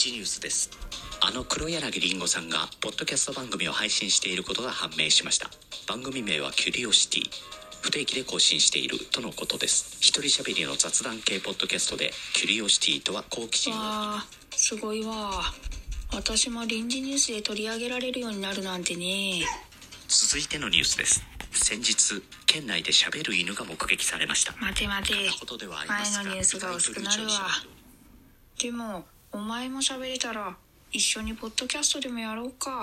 時ニュースです。あの黒柳りんごさんがポッドキャスト番組を配信していることが判明しました。番組名はキュリオシティ。不定期で更新しているとのことです。一人喋りの雑談系ポッドキャストでキュリオシティとは好奇心を。わあすごいわ。私も臨時ニュースで取り上げられるようになるなんてね。続いてのニュースです。先日県内で喋る犬が目撃されました。待て待て。前のニュースが薄くなるわ。でもお前も喋れたら一緒にポッドキャストでもやろうか。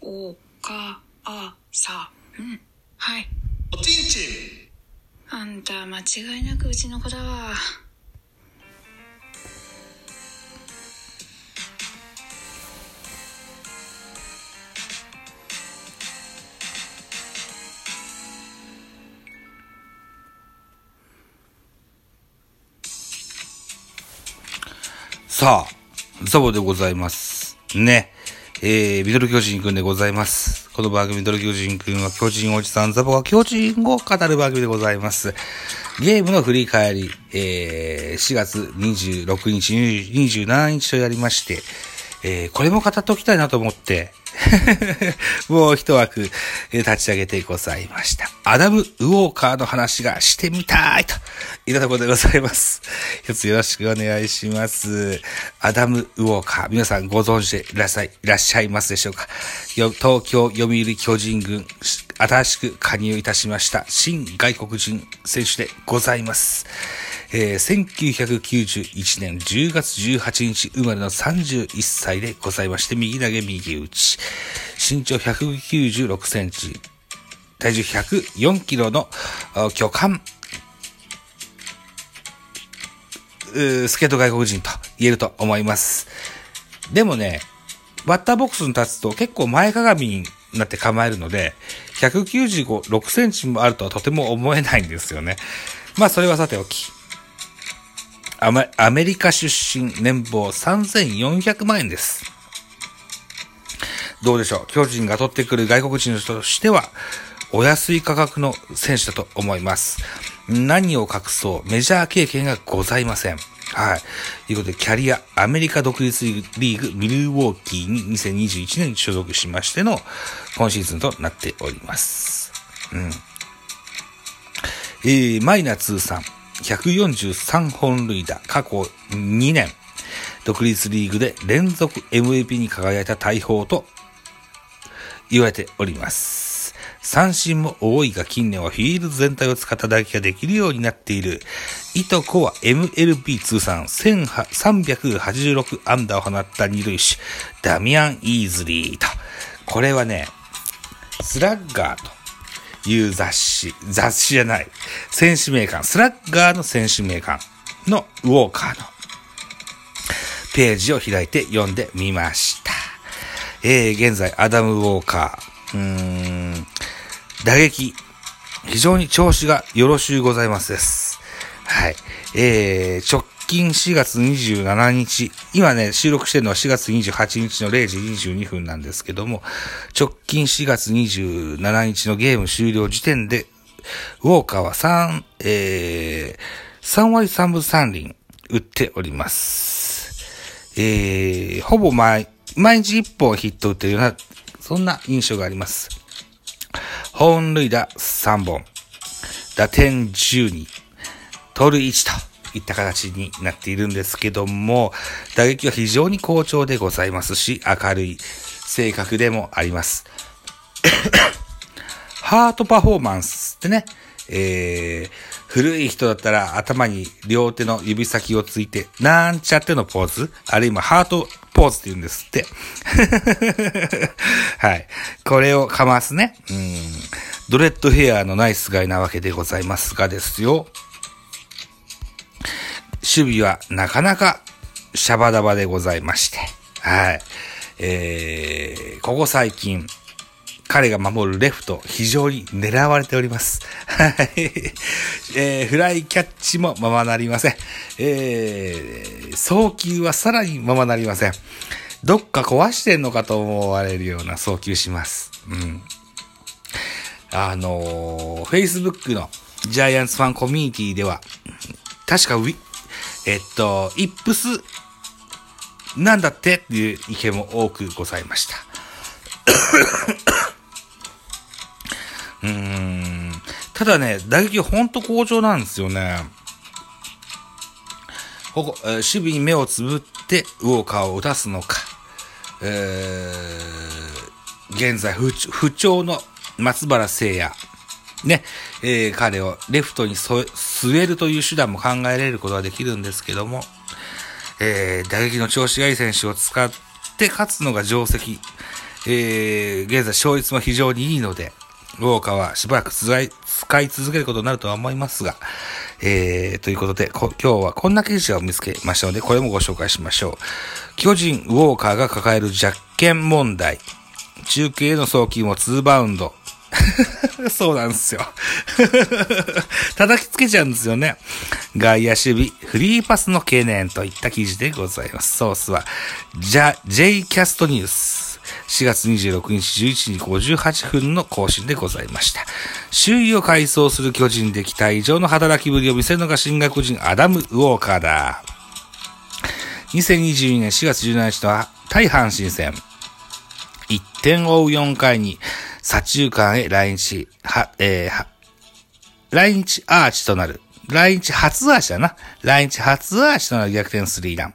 おかあさうん。はい。おちんちん。あんた間違いなくうちの子だわさあ、ザボでございます。ね。えー、ミドル巨人くんでございます。この番組ミドル巨人くんは巨人おじさんザボが巨人を語る番組でございます。ゲームの振り返り、えー、4月26日、27日とやりまして、えー、これも語っておきたいなと思って、もう一枠、えー立ち上げてございました。アダム・ウォーカーの話がしてみたいと、いったところでございます。一つよろしくお願いします。アダム・ウォーカー、皆さんご存知でいらっしゃいいらっしゃいますでしょうか？東京読売巨人軍、新しく加入いたしました新外国人選手でございます。えー1991年10月18日生まれの31歳でございまして、右投げ右打ち。身長196センチ、体重104キロの巨漢、スケート外国人と言えると思います。でもね、バッターボックスに立つと結構前かがみになって構えるので、195、6センチもあるとはとても思えないんですよね。まあそれはさておき。アメアメリカ出身年俸3400万円です。どうでしょう？巨人が取ってくる外国人としては、お安い価格の選手だと思います。何を隠そう、メジャー経験がございません。はい。ということで、キャリア、アメリカ独立リーグ、ミルウォーキーに2021年に所属しましての、今シーズンとなっております。うん。えー、マイナー通算143本塁打、過去2年、独立リーグで連続 MVP に輝いた大砲と言われております。三振も多いが近年はフィールド全体を使った打撃ができるようになっている。いとこは MLB 通算1386安打を放った二塁手、ダミアン・イーズリーと。これはね、スラッガーという雑誌、雑誌じゃない、選手名鑑、スラッガーの選手名鑑のウォーカーの。ページを開いて読んでみました。えー、現在、アダム・ウォーカー、うーん、打撃、非常に調子がよろしゅうございますです。はい。えー、直近4月27日、今ね、収録してるのは4月28日の0時22分なんですけども、直近4月27日のゲーム終了時点で、ウォーカーは3、えー、3割3分3厘打っております。えー、ほぼ毎、毎日1本ヒット打ってるような、そんな印象があります。本塁打3本、打点12、盗塁1といった形になっているんですけども、打撃は非常に好調でございますし、明るい性格でもあります。ハートパフォーマンスってね、えー、古い人だったら頭に両手の指先をついて、なんちゃってのポーズあるいはハートポーズって言うんですって。はい。これをかますね。うん。ドレッドヘアのナイスガイなわけでございますがですよ。守備はなかなかシャバダバでございまして。はい。えー、ここ最近、彼が守るレフト、非常に狙われております。はい。えー、フライキャッチもままなりません。えー、送球はさらにままなりません。どっか壊してんのかと思われるような送球します。うん。あのー、Facebook のジャイアンツファンコミュニティでは、確かウィ、えっと、イップスなんだってっていう意見も多くございました。うーん。ただね、打撃ほんと好調なんですよね。ここ、守備に目をつぶってウォーカーを打たすのか。えー、現在不調不調の松原聖也。ね、えー彼をレフトに据えるという手段も考えられることができるんですけども、えー打撃の調子がいい選手を使って勝つのが定石。えー現在勝率も非常にいいので、ウォーカーはしばらく使い続けることになるとは思いますが、えー、ということで、今日はこんな記事を見つけましたので、これもご紹介しましょう。巨人、ウォーカーが抱える弱点問題。中継への送球も2バウンド。そうなんですよ。叩きつけちゃうんですよね。外野守備、フリーパスの懸念といった記事でございます。ソースは、ジャ、J キャストニュース。4月26日11時58分の更新でございました。周囲を改装する巨人で期待以上の働きぶりを見せるのが新学人アダム・ウォーカーだ。2022年4月17日の対阪神戦。1点を追う4回に、左中間へ来日、は、えーは、来日アーチとなる。来日初アーチだな。来日初アーチとなる逆転スリーラン。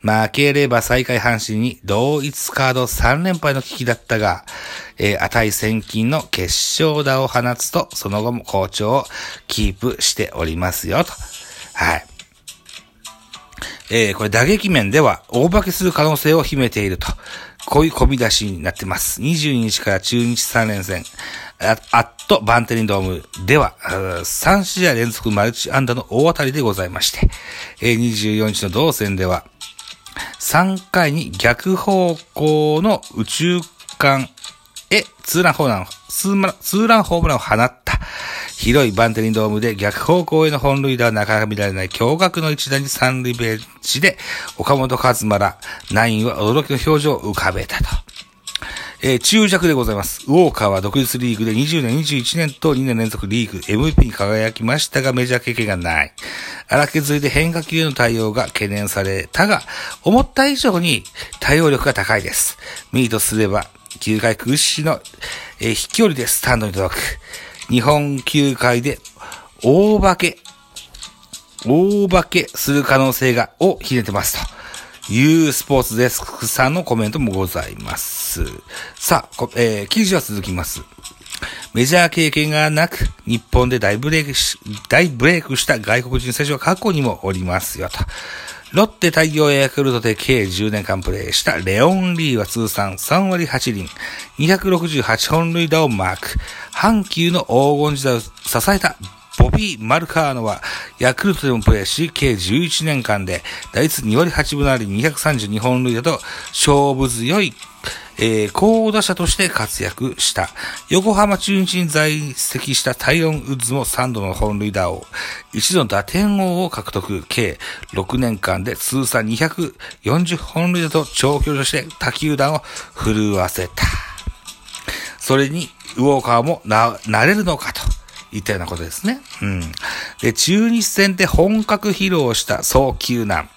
負ければ最下位阪神に同一カード3連敗の危機だったが、えー、値千金の決勝打を放つと、その後も好調をキープしておりますよ、と。はい。えー、これ打撃面では大化けする可能性を秘めていると。こういう込み出しになってます。22日から中日3連戦。あアットバンテリンドームでは、3試合連続マルチ安打の大当たりでございまして、24日の同戦では、3回に逆方向の宇宙間へ、ツーランホームランを放った。広いバンテリンドームで逆方向への本塁打はなかなか見られない驚愕の一打に三塁ベンチで岡本和真らナインは驚きの表情を浮かべたと。えー中弱でございます。ウォーカーは独立リーグで20年、21年と2年連続リーグ MVP に輝きましたがメジャー経験がない。荒削りで変化球への対応が懸念されたが、思った以上に対応力が高いです。ミートすれば、球界屈指の、えー飛距離でスタンドに届く。日本球界で大化け、大化けする可能性が、をひねってますと。いうスポーツデスクさんのコメントもございます。さあ、えー記事は続きます。メジャー経験がなく、日本で大ブレイクし、大ブレイクした外国人選手は過去にもおりますよと。ロッテ対応ヤクルトで計10年間プレーしたレオン・リーは通算3割8厘、268本塁打をマーク。阪急の黄金時代を支えたボビー・マルカーノは、ヤクルトでもプレーし、計11年間で、打率2割8分なり232本塁打と、勝負強い、えー、高打者として活躍した。横浜中日に在籍したタイロン・ウッズも3度の本塁打王、1度の打点王を獲得、計6年間で通算240本塁打と長距離として他球団を震わせた。それに、ウォーカーもな、なれるのかと。いったようなことですね。うん。で、中日戦で本格披露した早球難。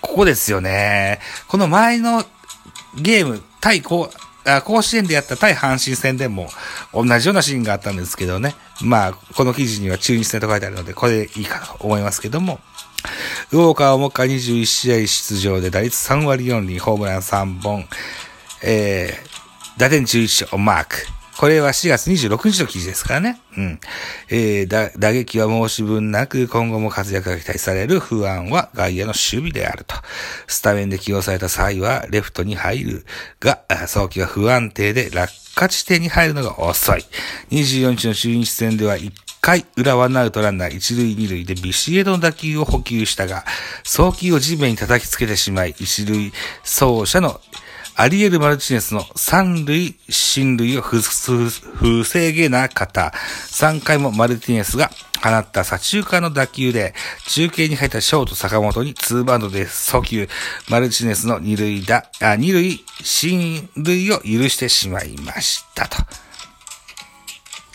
ここですよね。この前のゲーム、対甲、あ甲子園でやった対阪神戦でも同じようなシーンがあったんですけどね。まあ、この記事には中日戦と書いてあるので、これでいいかと思いますけども。ウォーカーはもう一回21試合出場で打率3割4厘、ホームラン3本、えー、打点11をマーク。これは4月26日の記事ですからね。うん。えー、打撃は申し分なく今後も活躍が期待される不安は外野の守備であると。スタメンで起用された際はレフトに入るが、早期は不安定で落下地点に入るのが遅い。24日の中日戦では1回裏ワンアウトランナー一塁二塁でビシエドの打球を補給したが、送球を地面に叩きつけてしまい、一塁走者のアリエル・マルチネスの三塁、進塁を防げなかった。3回もマルティネスが放った左中間の打球で、中継に入ったショート坂本にツーバウンドで送球。マルチネスの二塁打、あ、二塁、進塁を許してしまいましたと。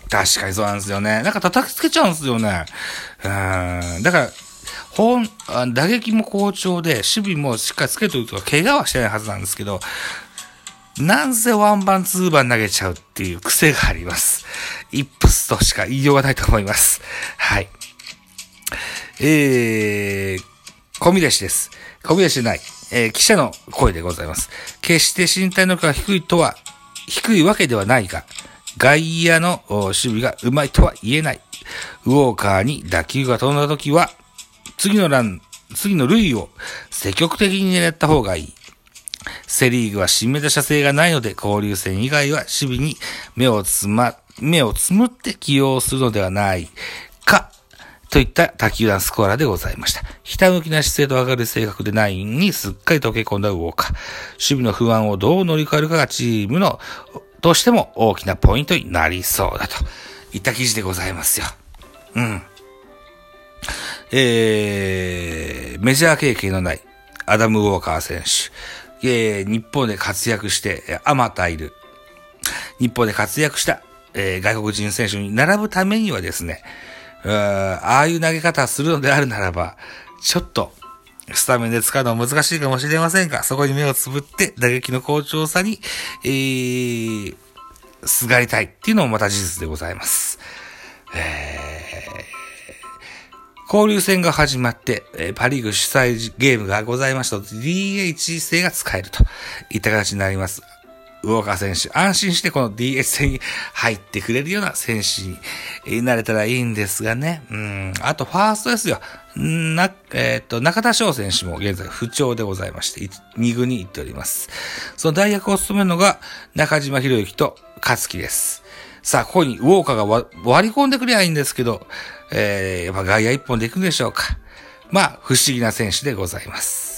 確かにそうなんですよね。なんか叩きつけちゃうんですよね。うん。だから、本、打撃も好調で、守備もしっかりつけといて怪我はしてないはずなんですけど、なんせワンバンツーバン投げちゃうっていう癖があります。イップスとしか言いようがないと思います。はい。えー、小見出しです。小見出しない。えー、記者の声でございます。決して身体能力が低いとは、低いわけではないが、外野の守備が上手いとは言えない。ウォーカーに打球が飛んだ時は、次のラン、次の塁を積極的に狙った方がいい。セリーグは新メタ射性がないので、交流戦以外は守備に目をつま、目をつむって起用するのではないか、といった他球団スコアラでございました。ひたむきな姿勢と上がる性格でナインにすっかり溶け込んだウォーカー。守備の不安をどう乗り越えるかがチームの、としても大きなポイントになりそうだといった記事でございますよ。うん。えー、メジャー経験のないアダム・ウォーカー選手。えー、日本で活躍して、あまたいる。日本で活躍した、えー、外国人選手に並ぶためにはですね、ああいう投げ方するのであるならば、ちょっと、スタメンで使うのは難しいかもしれませんが、そこに目をつぶって打撃の好調さに、えー、すがりたいっていうのもまた事実でございます。えー、交流戦が始まって、え、パリーグ主催ゲームがございましたと DH 制が使えるといった形になります。ウォーカー選手、安心してこの DS 戦に入ってくれるような選手になれたらいいんですがね。うん。あと、ファーストですよ。な、えっ、ー、と、中田翔選手も現在不調でございまして、2軍に行っております。その大役を務めるのが中島博之と勝木です。さあ、ここにウォーカーが割り込んでくりゃいいんですけど、えー、やっぱ外野一本で行くんでしょうか。まあ、不思議な選手でございます。